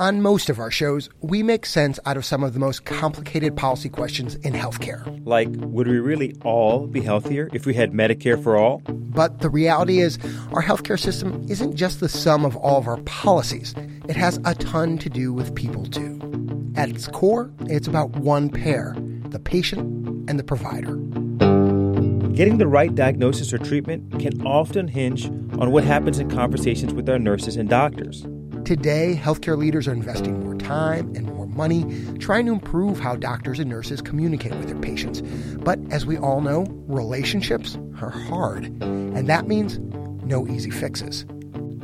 On most of our shows, we make sense out of some of the most complicated policy questions in healthcare. Like, would we really all be healthier if we had Medicare for all? But the reality is, our healthcare system isn't just the sum of all of our policies, it has a ton to do with people, too. At its core, it's about one pair the patient and the provider. Getting the right diagnosis or treatment can often hinge on what happens in conversations with our nurses and doctors. Today, healthcare leaders are investing more time and more money trying to improve how doctors and nurses communicate with their patients. But as we all know, relationships are hard, and that means no easy fixes.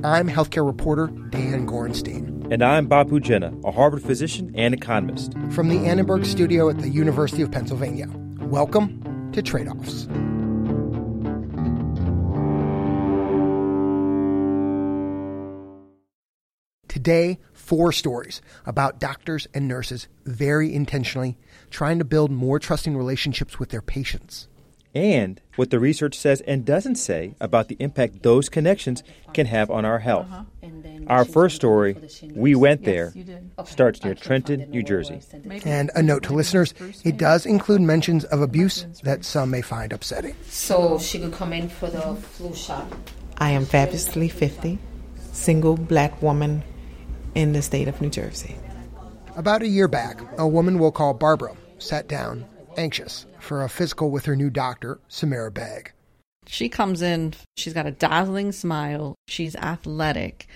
I'm healthcare reporter Dan Gorenstein. And I'm Bapu Jena, a Harvard physician and economist. From the Annenberg studio at the University of Pennsylvania. Welcome to Trade Offs. Today, four stories about doctors and nurses very intentionally trying to build more trusting relationships with their patients. And what the research says and doesn't say about the impact those connections can have on our health. Our first story, We Went There, starts near Trenton, New Jersey. And a note to listeners it does include mentions of abuse that some may find upsetting. So she could come in for the flu shot. I am fabulously 50, single black woman in the state of New Jersey. About a year back, a woman we'll call Barbara sat down, anxious, for a physical with her new doctor, Samara Begg. She comes in, she's got a dazzling smile, she's athletic.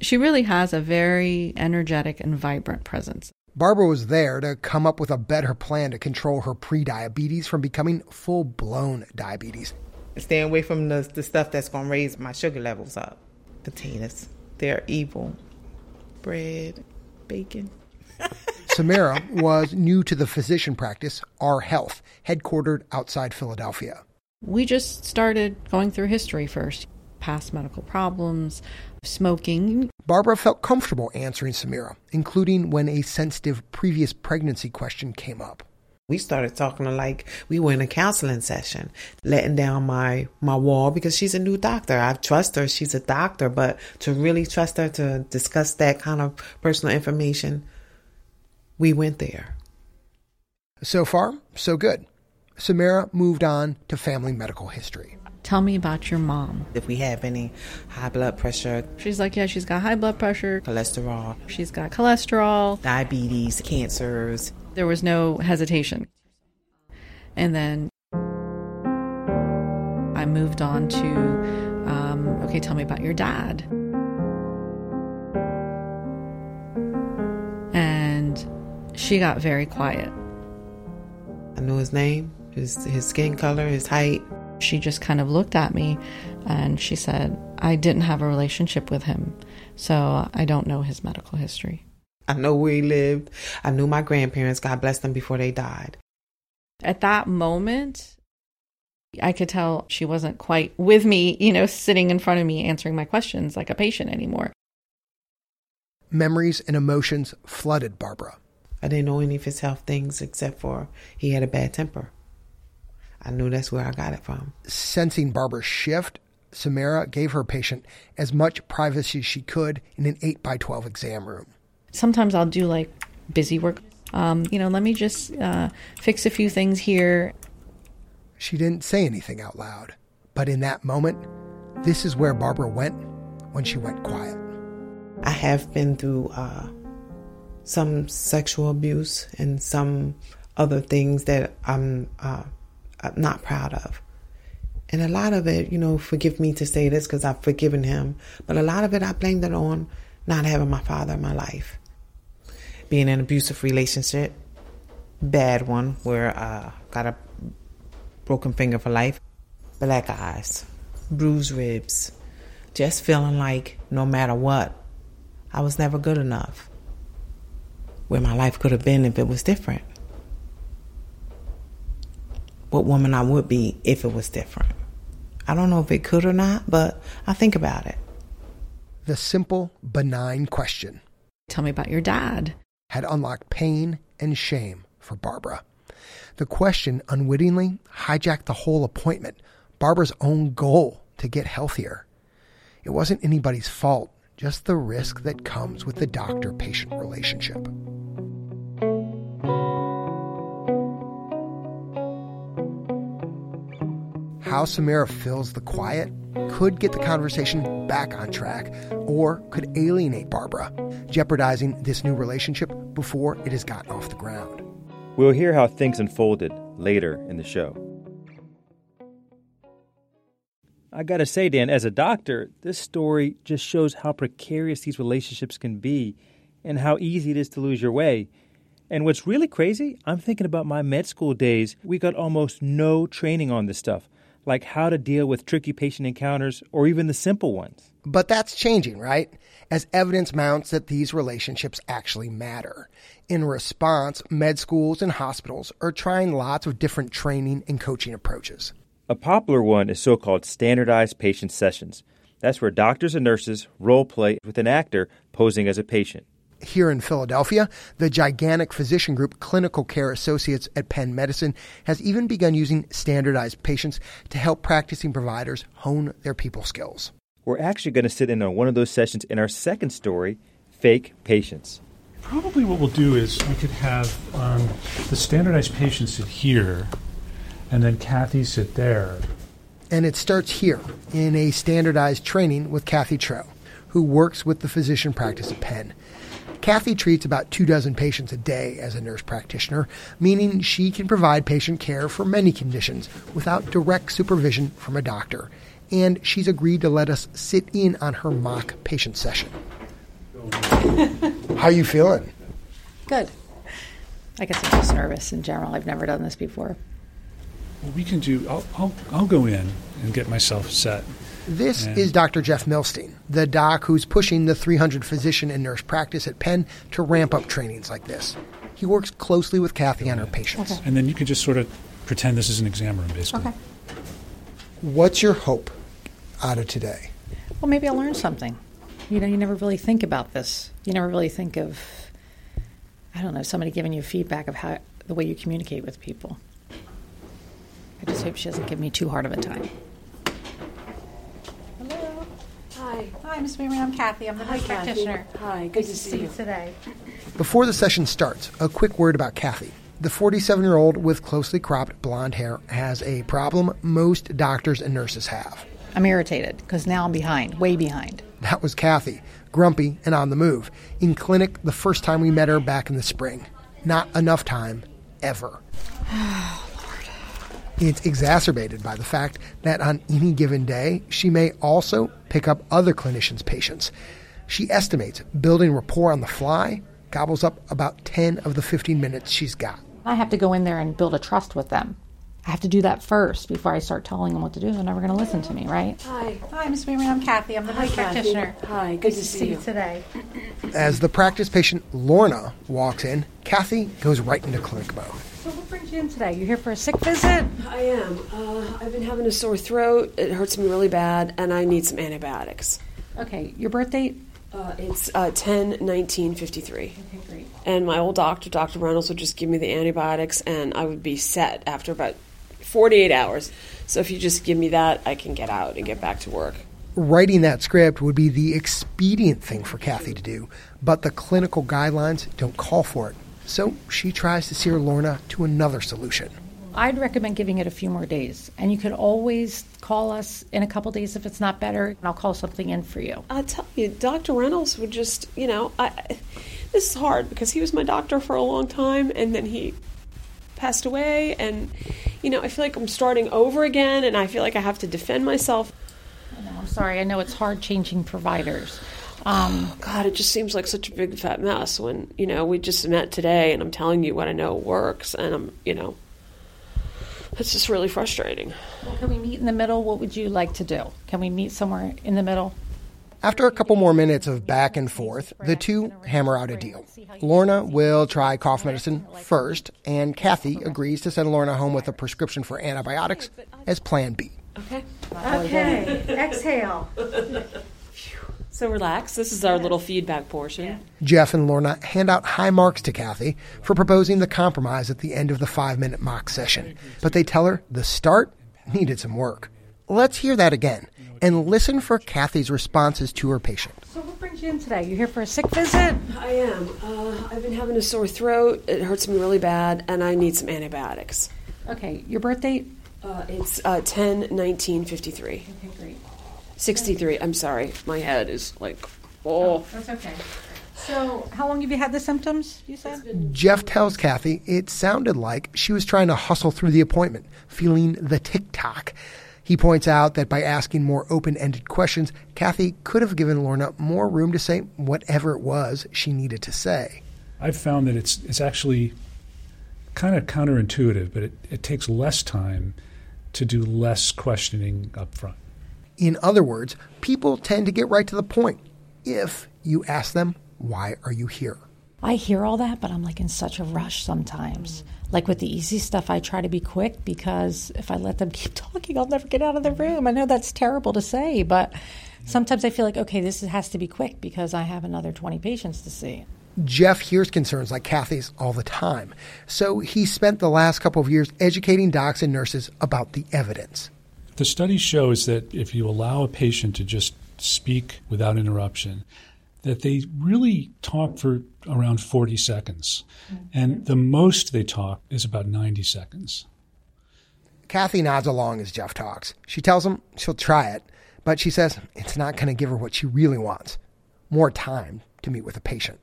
She really has a very energetic and vibrant presence. Barbara was there to come up with a better plan to control her prediabetes from becoming full blown diabetes. Stay away from the, the stuff that's going to raise my sugar levels up. Potatoes, they're evil bread, bacon. Samara was new to the physician practice, Our Health, headquartered outside Philadelphia. We just started going through history first past medical problems, smoking. Barbara felt comfortable answering Samira, including when a sensitive previous pregnancy question came up. We started talking like we were in a counseling session, letting down my my wall because she's a new doctor. I trust her; she's a doctor, but to really trust her to discuss that kind of personal information, we went there. So far, so good. Samara moved on to family medical history. Tell me about your mom. If we have any high blood pressure, she's like, yeah, she's got high blood pressure, cholesterol, she's got cholesterol, diabetes, cancers. There was no hesitation. And then I moved on to, um, okay, tell me about your dad. And she got very quiet. I knew his name, his, his skin color, his height. She just kind of looked at me and she said, I didn't have a relationship with him, so I don't know his medical history. I know where he lived. I knew my grandparents. God bless them before they died. At that moment, I could tell she wasn't quite with me, you know, sitting in front of me answering my questions like a patient anymore. Memories and emotions flooded Barbara. I didn't know any of his health things except for he had a bad temper. I knew that's where I got it from. Sensing Barbara's shift, Samara gave her patient as much privacy as she could in an 8 by 12 exam room. Sometimes I'll do like busy work. Um, you know, let me just uh, fix a few things here. She didn't say anything out loud, but in that moment, this is where Barbara went when she went quiet. I have been through uh, some sexual abuse and some other things that I'm, uh, I'm not proud of. And a lot of it, you know, forgive me to say this because I've forgiven him, but a lot of it I blamed it on not having my father in my life being in an abusive relationship, bad one where I uh, got a broken finger for life, black eyes, bruised ribs, just feeling like no matter what, I was never good enough. Where my life could have been if it was different. What woman I would be if it was different. I don't know if it could or not, but I think about it. The simple, benign question Tell me about your dad had unlocked pain and shame for Barbara. The question unwittingly hijacked the whole appointment, Barbara's own goal to get healthier. It wasn't anybody's fault just the risk that comes with the doctor patient relationship. How Samira fills the quiet could get the conversation back on track or could alienate Barbara, jeopardizing this new relationship before it has gotten off the ground. We'll hear how things unfolded later in the show. I gotta say, Dan, as a doctor, this story just shows how precarious these relationships can be and how easy it is to lose your way. And what's really crazy, I'm thinking about my med school days. We got almost no training on this stuff like how to deal with tricky patient encounters or even the simple ones. But that's changing, right? As evidence mounts that these relationships actually matter. In response, med schools and hospitals are trying lots of different training and coaching approaches. A popular one is so called standardized patient sessions. That's where doctors and nurses role play with an actor posing as a patient here in Philadelphia, the gigantic physician group Clinical Care Associates at Penn Medicine has even begun using standardized patients to help practicing providers hone their people skills. We're actually going to sit in on one of those sessions in our second story Fake Patients. Probably what we'll do is we could have um, the standardized patient sit here, and then Kathy sit there. And it starts here in a standardized training with Kathy Tro, who works with the physician practice at Penn. Kathy treats about two dozen patients a day as a nurse practitioner, meaning she can provide patient care for many conditions without direct supervision from a doctor. And she's agreed to let us sit in on her mock patient session. How are you feeling? Good. I guess I'm just nervous in general. I've never done this before. Well, we can do. I'll, I'll, I'll go in and get myself set. This and is Dr. Jeff Millstein, the doc who's pushing the 300 physician and nurse practice at Penn to ramp up trainings like this. He works closely with Kathy on her patients. Okay. And then you can just sort of pretend this is an exam room, basically. Okay. What's your hope out of today? Well, maybe I'll learn something. You know, you never really think about this. You never really think of, I don't know, somebody giving you feedback of how the way you communicate with people. I just hope she doesn't give me too hard of a time. Hi. Hi, Ms. Mary. I'm Kathy. I'm the nurse practitioner. Hi. Good, Good to, see you today. Before the session starts, a quick word about Kathy. The 47 year old with closely cropped blonde hair has a problem most doctors and nurses have. I'm irritated because now I'm behind, way behind. That was Kathy, grumpy and on the move, in clinic the first time we met her back in the spring. Not enough time, ever. It's exacerbated by the fact that on any given day, she may also pick up other clinicians' patients. She estimates building rapport on the fly gobbles up about 10 of the 15 minutes she's got. I have to go in there and build a trust with them. I have to do that first before I start telling them what to do. They're never going to listen to me, right? Hi. Hi, Ms. Mary. I'm Kathy. I'm the nurse practitioner. Hi. Good, Good to see you today. As the practice patient Lorna walks in, Kathy goes right into clinic mode. So what brings you in today? You here for a sick visit? I am. Uh, I've been having a sore throat. It hurts me really bad, and I need some antibiotics. Okay. Your birth date? Uh, it's uh, 10 19 53. Okay, great. And my old doctor, Dr. Reynolds, would just give me the antibiotics, and I would be set after about 48 hours. So if you just give me that, I can get out and get back to work. Writing that script would be the expedient thing for Kathy to do, but the clinical guidelines don't call for it. So she tries to steer Lorna to another solution. I'd recommend giving it a few more days. And you could always call us in a couple days if it's not better, and I'll call something in for you. I tell you, Dr. Reynolds would just, you know, I, this is hard because he was my doctor for a long time and then he passed away. And, you know, I feel like I'm starting over again and I feel like I have to defend myself. I know, I'm sorry. I know it's hard changing providers. Um, oh, God, it just seems like such a big fat mess when, you know, we just met today and I'm telling you what I know works and I'm, you know, it's just really frustrating. Well, can we meet in the middle? What would you like to do? Can we meet somewhere in the middle? After a couple more minutes of back and forth, the two hammer out a deal. Lorna will try cough medicine first, and Kathy agrees to send Lorna home with a prescription for antibiotics as Plan B. Okay. Okay. Exhale. So relax. This is our little feedback portion. Yeah. Jeff and Lorna hand out high marks to Kathy for proposing the compromise at the end of the five minute mock session. But they tell her the start needed some work. Let's hear that again. and listen for Kathy's responses to her patient. So, what brings you in today? You here for a sick visit? I am. Uh, I've been having a sore throat. It hurts me really bad, and I need some antibiotics. Okay, your birth date? Uh, it's uh, 10 19 53. Okay, great. 63. I'm sorry. My head is like, oh. oh. That's okay. So, how long have you had the symptoms, you said? Jeff tells Kathy it sounded like she was trying to hustle through the appointment, feeling the tick tock. He points out that by asking more open ended questions, Kathy could have given Lorna more room to say whatever it was she needed to say. I've found that it's, it's actually kind of counterintuitive, but it, it takes less time to do less questioning up front. In other words, people tend to get right to the point if you ask them, Why are you here? I hear all that, but I'm like in such a rush sometimes. Like with the easy stuff, I try to be quick because if I let them keep talking, I'll never get out of the room. I know that's terrible to say, but sometimes I feel like, okay, this has to be quick because I have another 20 patients to see. Jeff hears concerns like Kathy's all the time, so he spent the last couple of years educating docs and nurses about the evidence. The study shows that if you allow a patient to just speak without interruption, that they really talk for around 40 seconds. Mm-hmm. And the most they talk is about 90 seconds. Kathy nods along as Jeff talks. She tells him she'll try it, but she says it's not going to give her what she really wants more time to meet with a patient.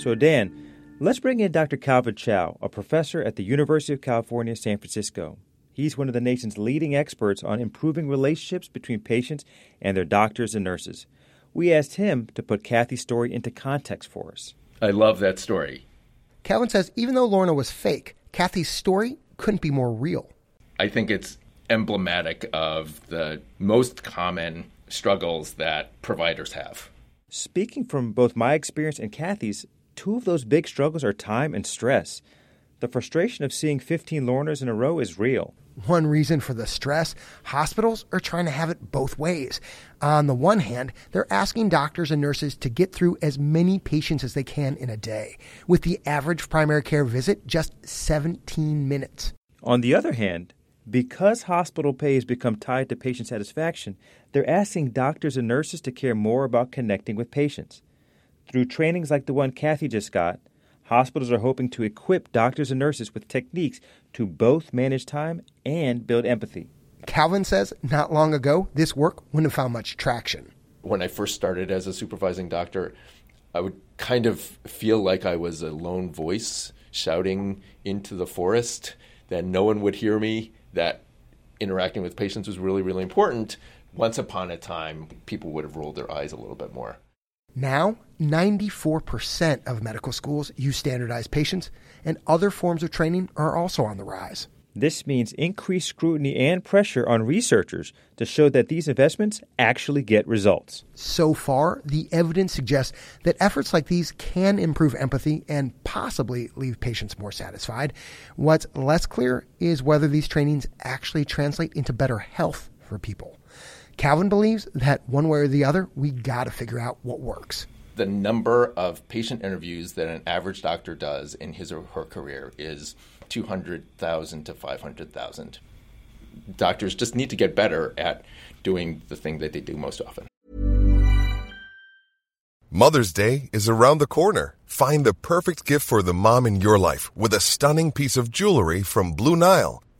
So, Dan, let's bring in Dr. Calvin Chou, a professor at the University of California, San Francisco. He's one of the nation's leading experts on improving relationships between patients and their doctors and nurses. We asked him to put Kathy's story into context for us. I love that story. Calvin says even though Lorna was fake, Kathy's story couldn't be more real. I think it's emblematic of the most common struggles that providers have. Speaking from both my experience and Kathy's, two of those big struggles are time and stress. The frustration of seeing 15 Lornas in a row is real. One reason for the stress hospitals are trying to have it both ways. On the one hand, they're asking doctors and nurses to get through as many patients as they can in a day, with the average primary care visit just 17 minutes. On the other hand, because hospital pay has become tied to patient satisfaction, they're asking doctors and nurses to care more about connecting with patients. Through trainings like the one Kathy just got, hospitals are hoping to equip doctors and nurses with techniques to both manage time and build empathy. Calvin says not long ago, this work wouldn't have found much traction. When I first started as a supervising doctor, I would kind of feel like I was a lone voice shouting into the forest, that no one would hear me, that interacting with patients was really, really important. Once upon a time, people would have rolled their eyes a little bit more. Now, 94% of medical schools use standardized patients, and other forms of training are also on the rise. This means increased scrutiny and pressure on researchers to show that these investments actually get results. So far, the evidence suggests that efforts like these can improve empathy and possibly leave patients more satisfied. What's less clear is whether these trainings actually translate into better health for people. Calvin believes that one way or the other, we got to figure out what works. The number of patient interviews that an average doctor does in his or her career is 200,000 to 500,000. Doctors just need to get better at doing the thing that they do most often. Mother's Day is around the corner. Find the perfect gift for the mom in your life with a stunning piece of jewelry from Blue Nile.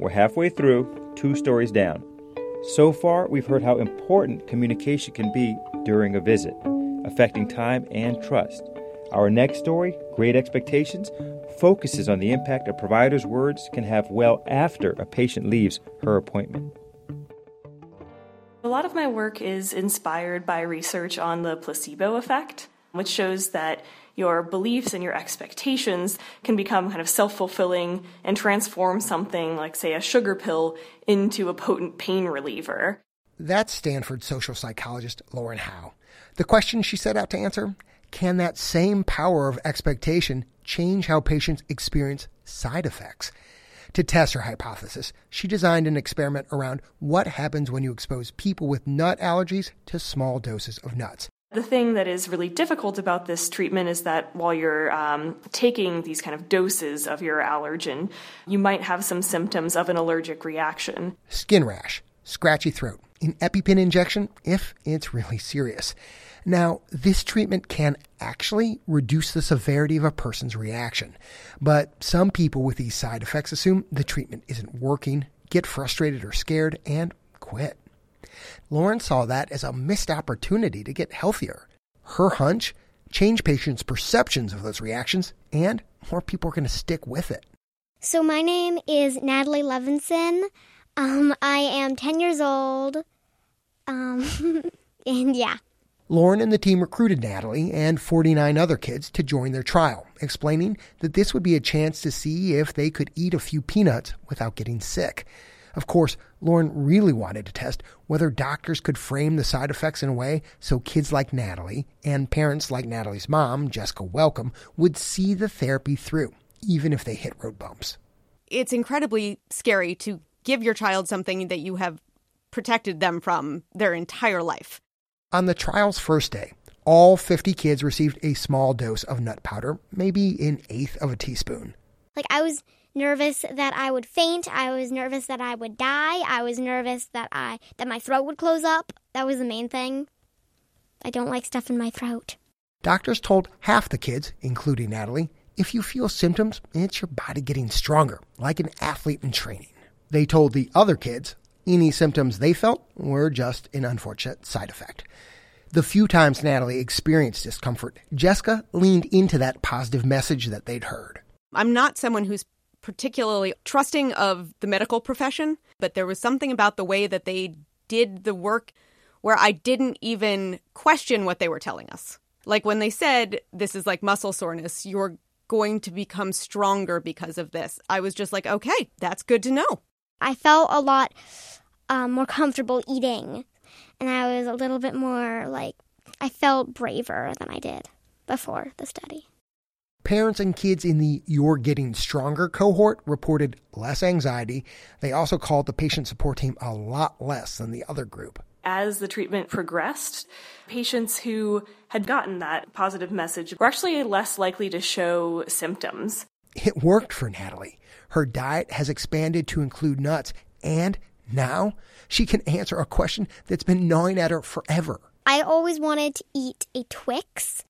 we're halfway through, two stories down. So far, we've heard how important communication can be during a visit, affecting time and trust. Our next story, Great Expectations, focuses on the impact a provider's words can have well after a patient leaves her appointment. A lot of my work is inspired by research on the placebo effect. which shows that your beliefs and your expectations can become kind of self fulfilling and transform something like, say, a sugar pill into a potent pain reliever. That's Stanford social psychologist Lauren Howe. The question she set out to answer can that same power of expectation change how patients experience side effects? To test her hypothesis, she designed an experiment around what happens when you expose people with nut allergies to small doses of nuts. The thing that is really difficult about this treatment is that while you're um, taking these kind of doses of your allergen, you might have some symptoms of an allergic reaction. Skin rash, scratchy throat, an EpiPen injection if it's really serious. Now, this treatment can actually reduce the severity of a person's reaction, but some people with these side effects assume the treatment isn't working, get frustrated or scared, and quit. Lauren saw that as a missed opportunity to get healthier. Her hunch change patients' perceptions of those reactions, and more people are going to stick with it. So, my name is Natalie Levinson. Um, I am 10 years old. Um, and yeah. Lauren and the team recruited Natalie and 49 other kids to join their trial, explaining that this would be a chance to see if they could eat a few peanuts without getting sick. Of course, Lauren really wanted to test whether doctors could frame the side effects in a way so kids like Natalie and parents like Natalie's mom, Jessica Welcome, would see the therapy through, even if they hit road bumps. It's incredibly scary to give your child something that you have protected them from their entire life. On the trial's first day, all 50 kids received a small dose of nut powder, maybe an eighth of a teaspoon. Like, I was nervous that I would faint. I was nervous that I would die. I was nervous that I that my throat would close up. That was the main thing. I don't like stuff in my throat. Doctors told half the kids, including Natalie, if you feel symptoms, it's your body getting stronger, like an athlete in training. They told the other kids any symptoms they felt were just an unfortunate side effect. The few times Natalie experienced discomfort, Jessica leaned into that positive message that they'd heard. I'm not someone who's particularly trusting of the medical profession, but there was something about the way that they did the work where I didn't even question what they were telling us. Like when they said, This is like muscle soreness, you're going to become stronger because of this. I was just like, Okay, that's good to know. I felt a lot um, more comfortable eating, and I was a little bit more like, I felt braver than I did before the study. Parents and kids in the You're Getting Stronger cohort reported less anxiety. They also called the patient support team a lot less than the other group. As the treatment progressed, patients who had gotten that positive message were actually less likely to show symptoms. It worked for Natalie. Her diet has expanded to include nuts, and now she can answer a question that's been gnawing at her forever. I always wanted to eat a Twix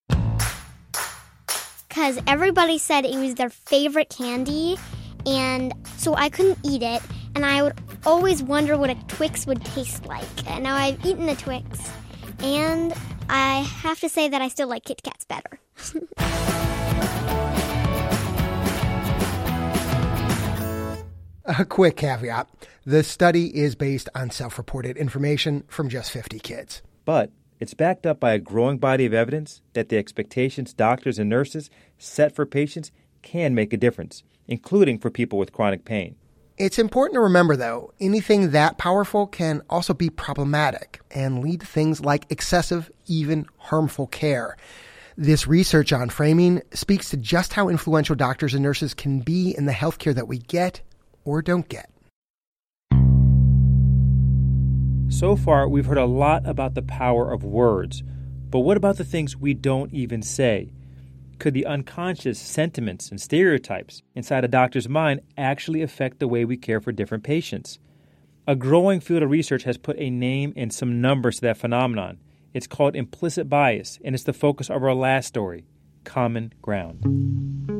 because everybody said it was their favorite candy, and so I couldn't eat it, and I would always wonder what a Twix would taste like. And now I've eaten a Twix, and I have to say that I still like Kit Kats better. A quick caveat the study is based on self reported information from just 50 kids. But it's backed up by a growing body of evidence that the expectations doctors and nurses set for patients can make a difference, including for people with chronic pain. It's important to remember, though, anything that powerful can also be problematic and lead to things like excessive, even harmful care. This research on framing speaks to just how influential doctors and nurses can be in the healthcare that we get or don't get. So far, we've heard a lot about the power of words, but what about the things we don't even say? Could the unconscious sentiments and stereotypes inside a doctor's mind actually affect the way we care for different patients? A growing field of research has put a name and some numbers to that phenomenon. It's called implicit bias, and it's the focus of our last story Common Ground.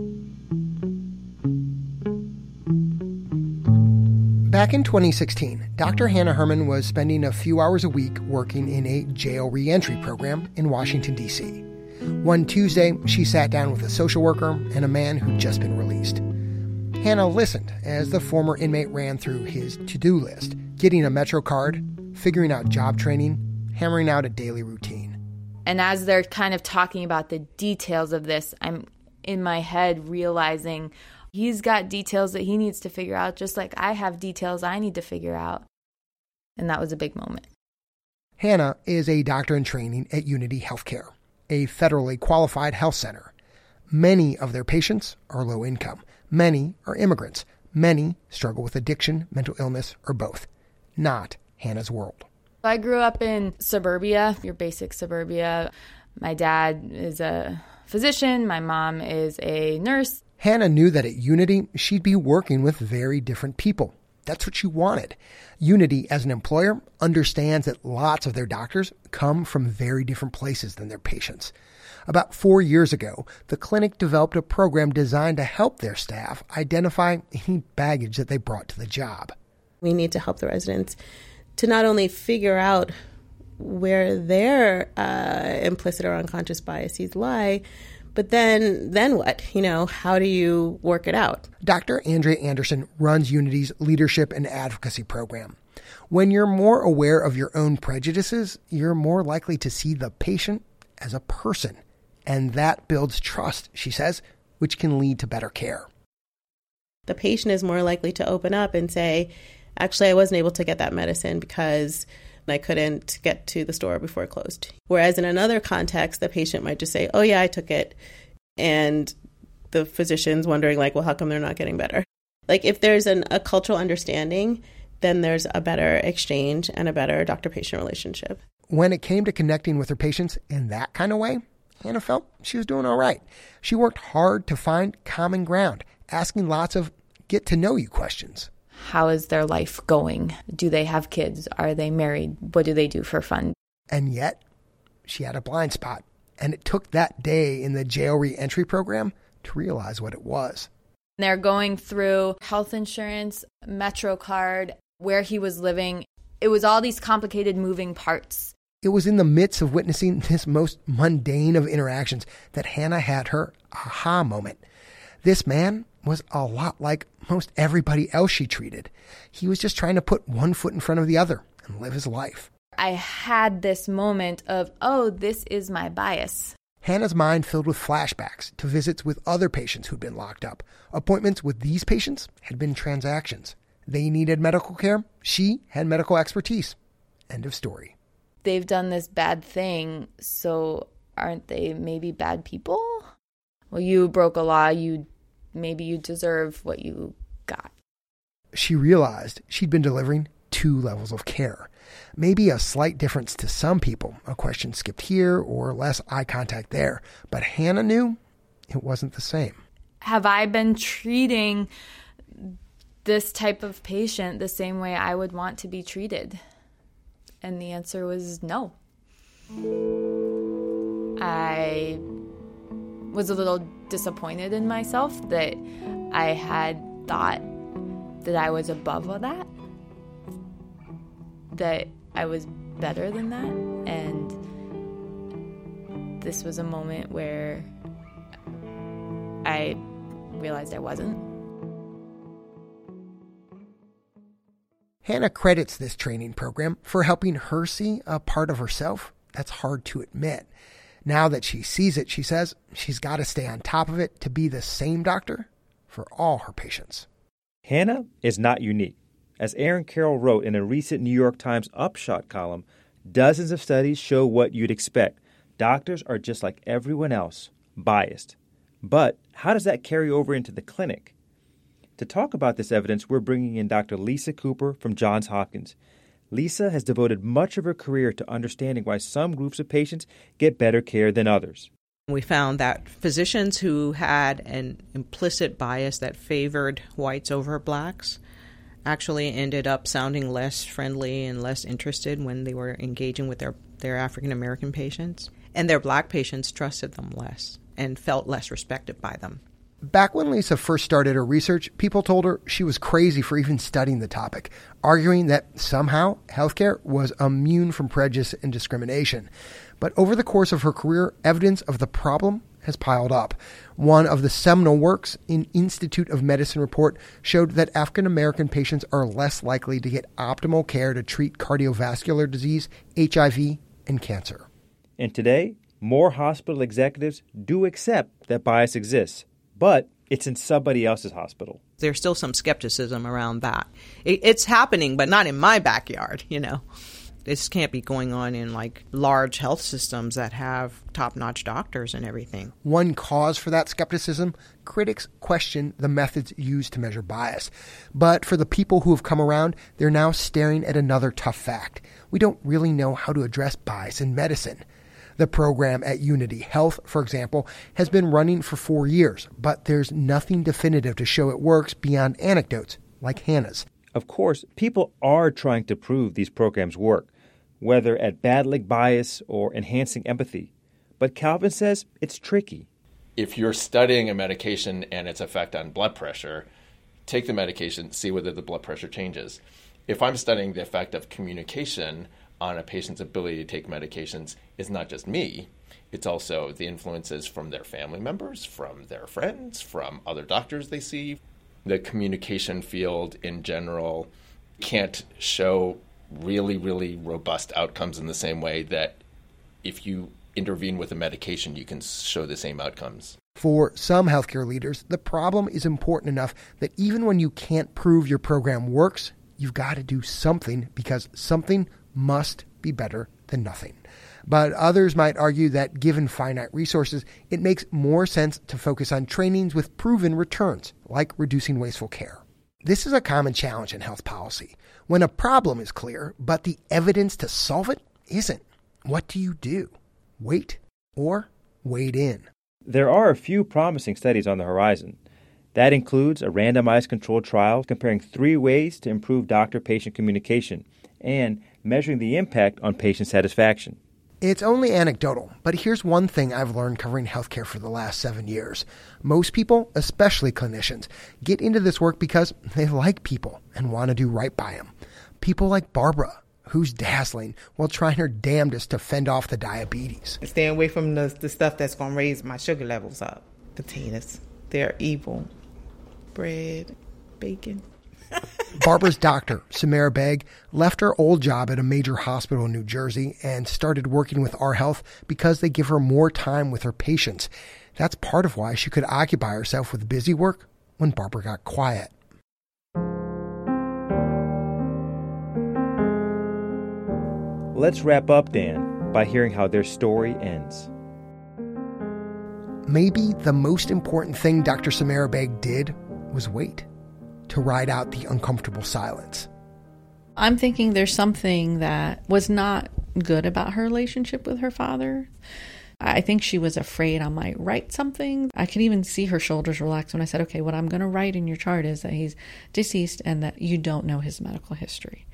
Back in 2016, Dr. Hannah Herman was spending a few hours a week working in a jail reentry program in Washington, D.C. One Tuesday, she sat down with a social worker and a man who'd just been released. Hannah listened as the former inmate ran through his to do list, getting a Metro card, figuring out job training, hammering out a daily routine. And as they're kind of talking about the details of this, I'm in my head realizing he's got details that he needs to figure out, just like I have details I need to figure out. And that was a big moment. Hannah is a doctor in training at Unity Healthcare, a federally qualified health center. Many of their patients are low income. Many are immigrants. Many struggle with addiction, mental illness, or both. Not Hannah's world. I grew up in suburbia, your basic suburbia. My dad is a physician, my mom is a nurse. Hannah knew that at Unity, she'd be working with very different people. That's what she wanted. Unity, as an employer, understands that lots of their doctors come from very different places than their patients. About four years ago, the clinic developed a program designed to help their staff identify any baggage that they brought to the job. We need to help the residents to not only figure out where their uh, implicit or unconscious biases lie, but then then what? You know, how do you work it out? Dr. Andrea Anderson runs Unity's leadership and advocacy program. When you're more aware of your own prejudices, you're more likely to see the patient as a person. And that builds trust, she says, which can lead to better care. The patient is more likely to open up and say, actually, I wasn't able to get that medicine because I couldn't get to the store before it closed. Whereas in another context, the patient might just say, oh, yeah, I took it. And the physician's wondering, like, well, how come they're not getting better? Like, if there's an, a cultural understanding, then there's a better exchange and a better doctor patient relationship. When it came to connecting with her patients in that kind of way, Hannah felt she was doing all right. She worked hard to find common ground, asking lots of get to know you questions. How is their life going? Do they have kids? Are they married? What do they do for fun? And yet, she had a blind spot. And it took that day in the jail reentry program to realize what it was. They're going through health insurance, MetroCard, where he was living. It was all these complicated moving parts. It was in the midst of witnessing this most mundane of interactions that Hannah had her aha moment. This man was a lot like most everybody else she treated. He was just trying to put one foot in front of the other and live his life. I had this moment of, oh, this is my bias. Hannah's mind filled with flashbacks to visits with other patients who'd been locked up. Appointments with these patients had been transactions. They needed medical care. She had medical expertise. End of story. They've done this bad thing, so aren't they maybe bad people? Well, you broke a law, you maybe you deserve what you got. She realized she'd been delivering two levels of care. Maybe a slight difference to some people, a question skipped here or less eye contact there. But Hannah knew it wasn't the same. Have I been treating this type of patient the same way I would want to be treated? And the answer was no. I was a little disappointed in myself that I had thought that I was above all that, that I was better than that. And this was a moment where I realized I wasn't. Hannah credits this training program for helping her see a part of herself that's hard to admit. Now that she sees it, she says she's got to stay on top of it to be the same doctor for all her patients. Hannah is not unique. As Aaron Carroll wrote in a recent New York Times Upshot column, dozens of studies show what you'd expect. Doctors are just like everyone else, biased. But how does that carry over into the clinic? To talk about this evidence, we're bringing in Dr. Lisa Cooper from Johns Hopkins. Lisa has devoted much of her career to understanding why some groups of patients get better care than others. We found that physicians who had an implicit bias that favored whites over blacks actually ended up sounding less friendly and less interested when they were engaging with their, their African American patients. And their black patients trusted them less and felt less respected by them. Back when Lisa first started her research, people told her she was crazy for even studying the topic, arguing that somehow healthcare was immune from prejudice and discrimination. But over the course of her career, evidence of the problem has piled up. One of the seminal works in Institute of Medicine report showed that African American patients are less likely to get optimal care to treat cardiovascular disease, HIV, and cancer. And today, More hospital executives do accept that bias exists, but it's in somebody else's hospital. There's still some skepticism around that. It, it's happening, but not in my backyard, you know. This can't be going on in like large health systems that have top notch doctors and everything. One cause for that skepticism critics question the methods used to measure bias. But for the people who have come around, they're now staring at another tough fact. We don't really know how to address bias in medicine. The program at Unity Health, for example, has been running for four years, but there's nothing definitive to show it works beyond anecdotes like Hannah's. Of course, people are trying to prove these programs work, whether at battling bias or enhancing empathy. But Calvin says it's tricky. If you're studying a medication and its effect on blood pressure, take the medication, see whether the blood pressure changes. If I'm studying the effect of communication on a patient's ability to take medications, is not just me, it's also the influences from their family members, from their friends, from other doctors they see, the communication field in general can't show really, really robust outcomes in the same way that if you intervene with a medication, you can show the same outcomes. For some healthcare leaders, the problem is important enough that even when you can't prove your program works, you've got to do something because something must be better than nothing. But others might argue that given finite resources, it makes more sense to focus on trainings with proven returns, like reducing wasteful care. This is a common challenge in health policy. When a problem is clear, but the evidence to solve it isn't, what do you do? Wait or wade in? There are a few promising studies on the horizon. That includes a randomized controlled trial comparing three ways to improve doctor patient communication and measuring the impact on patient satisfaction. It's only anecdotal, but here's one thing I've learned covering healthcare for the last seven years. Most people, especially clinicians, get into this work because they like people and want to do right by them. People like Barbara, who's dazzling while trying her damnedest to fend off the diabetes. Stay away from the, the stuff that's going to raise my sugar levels up. Potatoes, they're evil. Bread, bacon. Barbara's doctor, Samara Beg, left her old job at a major hospital in New Jersey and started working with Our Health because they give her more time with her patients. That's part of why she could occupy herself with busy work when Barbara got quiet. Let's wrap up, Dan, by hearing how their story ends. Maybe the most important thing Dr. Samara Beg did was wait to ride out the uncomfortable silence. I'm thinking there's something that was not good about her relationship with her father. I think she was afraid I might write something. I could even see her shoulders relax when I said, okay, what I'm going to write in your chart is that he's deceased and that you don't know his medical history.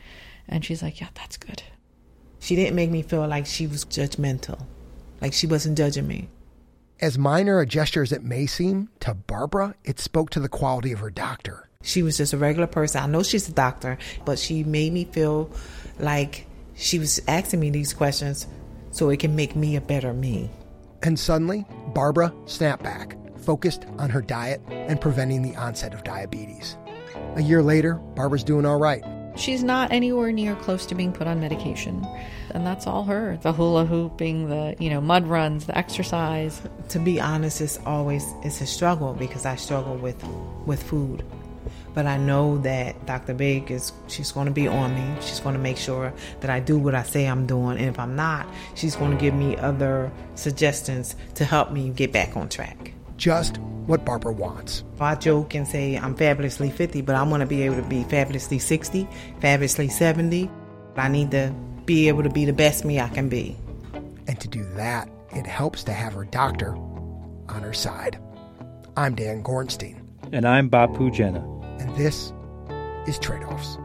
And she's like, yeah, that's good. She didn't make me feel like she was judgmental, like she wasn't judging me. As minor a gesture as it may seem, to Barbara, it spoke to the quality of her doctor. She was just a regular person. I know she's a doctor, but she made me feel like she was asking me these questions so it can make me a better me. And suddenly, Barbara snapped back, focused on her diet and preventing the onset of diabetes. A year later, Barbara's doing all right. She's not anywhere near close to being put on medication. And that's all her. The hula hooping, the, you know, mud runs, the exercise. To be honest, it's always it's a struggle because I struggle with with food. But I know that Dr. Big is she's going to be on me. She's going to make sure that I do what I say I'm doing. And if I'm not, she's going to give me other suggestions to help me get back on track. Just what Barbara wants. I joke and say I'm fabulously 50, but I want to be able to be fabulously 60, fabulously 70. I need to be able to be the best me I can be. And to do that, it helps to have her doctor on her side. I'm Dan Gorenstein. And I'm Bapu Jena. And this is Trade Offs.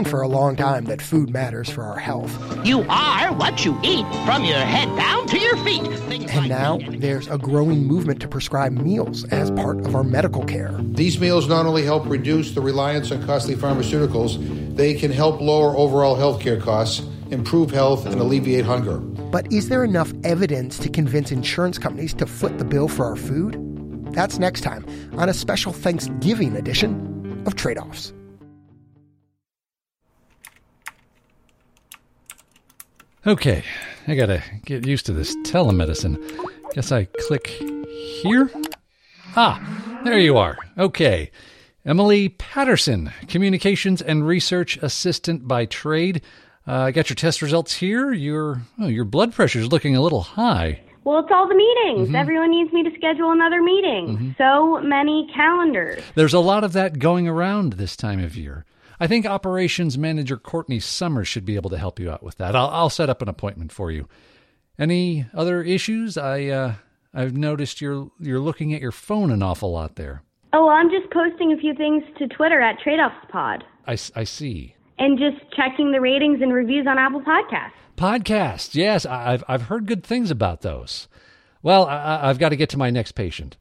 Known for a long time that food matters for our health. You are what you eat, from your head down to your feet. Things And now there's a growing movement to prescribe meals as part of our medical care. These meals not only help reduce the reliance on costly pharmaceuticals, they can help lower overall healthcare costs, improve health, and alleviate hunger. But is there enough evidence to convince insurance companies to foot the bill for our food? That's next time on a special Thanksgiving edition of Trade Offs. Okay, I gotta get used to this telemedicine. Guess I click here? Ah, there you are. Okay. Emily Patterson, Communications and Research Assistant by trade. Uh, I got your test results here. Your oh, your blood pressure is looking a little high. Well, it's all the meetings. Mhm. Everyone needs me to schedule another meeting. Mhm. So many calendars. There's a lot of that going around this time of year. I think Operations Manager Courtney Summers should be able to help you out with that. I'll, I'll set up an appointment for you. Any other issues? I uh, I've noticed you're you're looking at your phone an awful lot there. Oh, well, I'm just posting a few things to Twitter at Trade Offs Pod I, I see. and just checking the ratings and reviews on Apple Podcasts. Podcasts, yes, I've I've heard good things about those. Well, I- I've got to get to my next patient.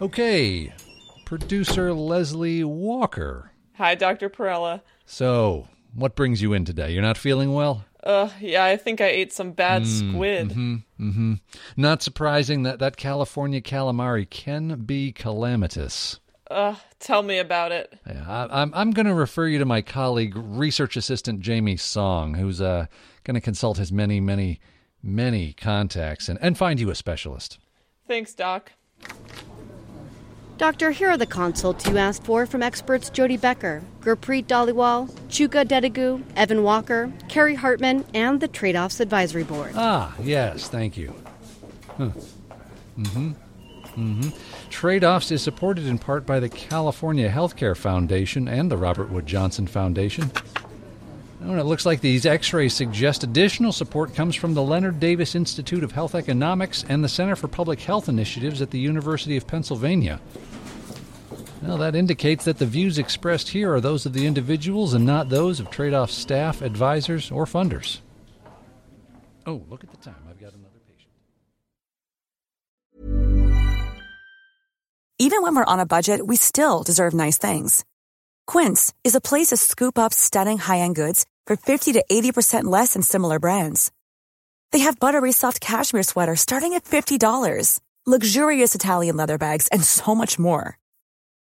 Okay, producer Leslie Walker. Hi, Dr. Perella. So, what brings you in today? You're not feeling well? Uh, yeah, I think I ate some bad squid. hmm hmm Not surprising that that California calamari can be calamitous. Uh, tell me about it. Yeah, I, I'm I'm going to refer you to my colleague, research assistant Jamie Song, who's uh, going to consult his many, many, many contacts and, and find you a specialist. Thanks, Doc. Doctor, here are the consults you asked for from experts Jody Becker, Gurpreet Dhaliwal, Chuka Dedigu, Evan Walker, Kerry Hartman, and the Trade Offs Advisory Board. Ah, yes, thank you. Huh. Mm-hmm. Mm-hmm. Trade Offs is supported in part by the California Healthcare Foundation and the Robert Wood Johnson Foundation. Oh, and it looks like these x rays suggest additional support comes from the Leonard Davis Institute of Health Economics and the Center for Public Health Initiatives at the University of Pennsylvania. Well, that indicates that the views expressed here are those of the individuals and not those of trade off staff, advisors, or funders. Oh, look at the time. I've got another patient. Even when we're on a budget, we still deserve nice things. Quince is a place to scoop up stunning high-end goods for 50 to 80% less than similar brands. They have buttery soft cashmere sweaters starting at $50, luxurious Italian leather bags, and so much more.